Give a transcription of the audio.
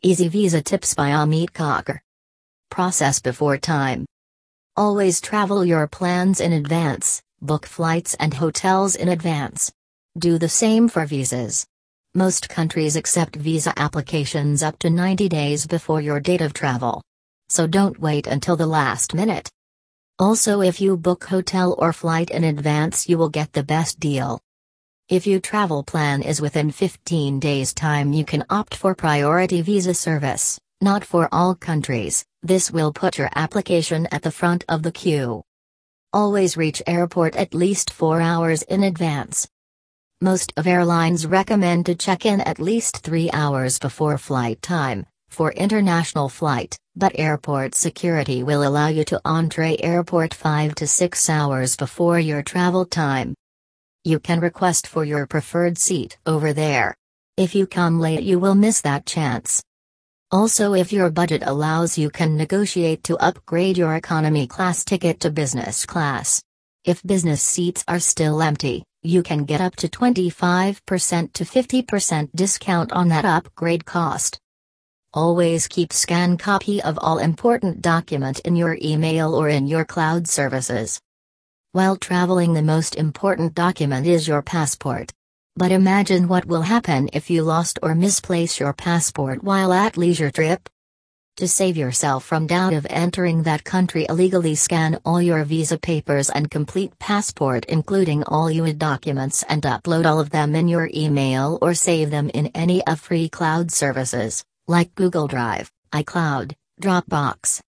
Easy Visa Tips by Amit Kakar. Process before time. Always travel your plans in advance, book flights and hotels in advance. Do the same for visas. Most countries accept visa applications up to 90 days before your date of travel. So don't wait until the last minute. Also, if you book hotel or flight in advance, you will get the best deal. If your travel plan is within 15 days' time, you can opt for priority visa service, not for all countries. This will put your application at the front of the queue. Always reach airport at least 4 hours in advance. Most of airlines recommend to check in at least 3 hours before flight time for international flight, but airport security will allow you to entre airport 5 to 6 hours before your travel time. You can request for your preferred seat over there. If you come late, you will miss that chance. Also, if your budget allows, you can negotiate to upgrade your economy class ticket to business class. If business seats are still empty, you can get up to 25% to 50% discount on that upgrade cost. Always keep scan copy of all important document in your email or in your cloud services. While traveling, the most important document is your passport. But imagine what will happen if you lost or misplace your passport while at leisure trip. To save yourself from doubt of entering that country illegally scan all your visa papers and complete passport including all your documents and upload all of them in your email or save them in any of free cloud services, like Google Drive, iCloud, Dropbox,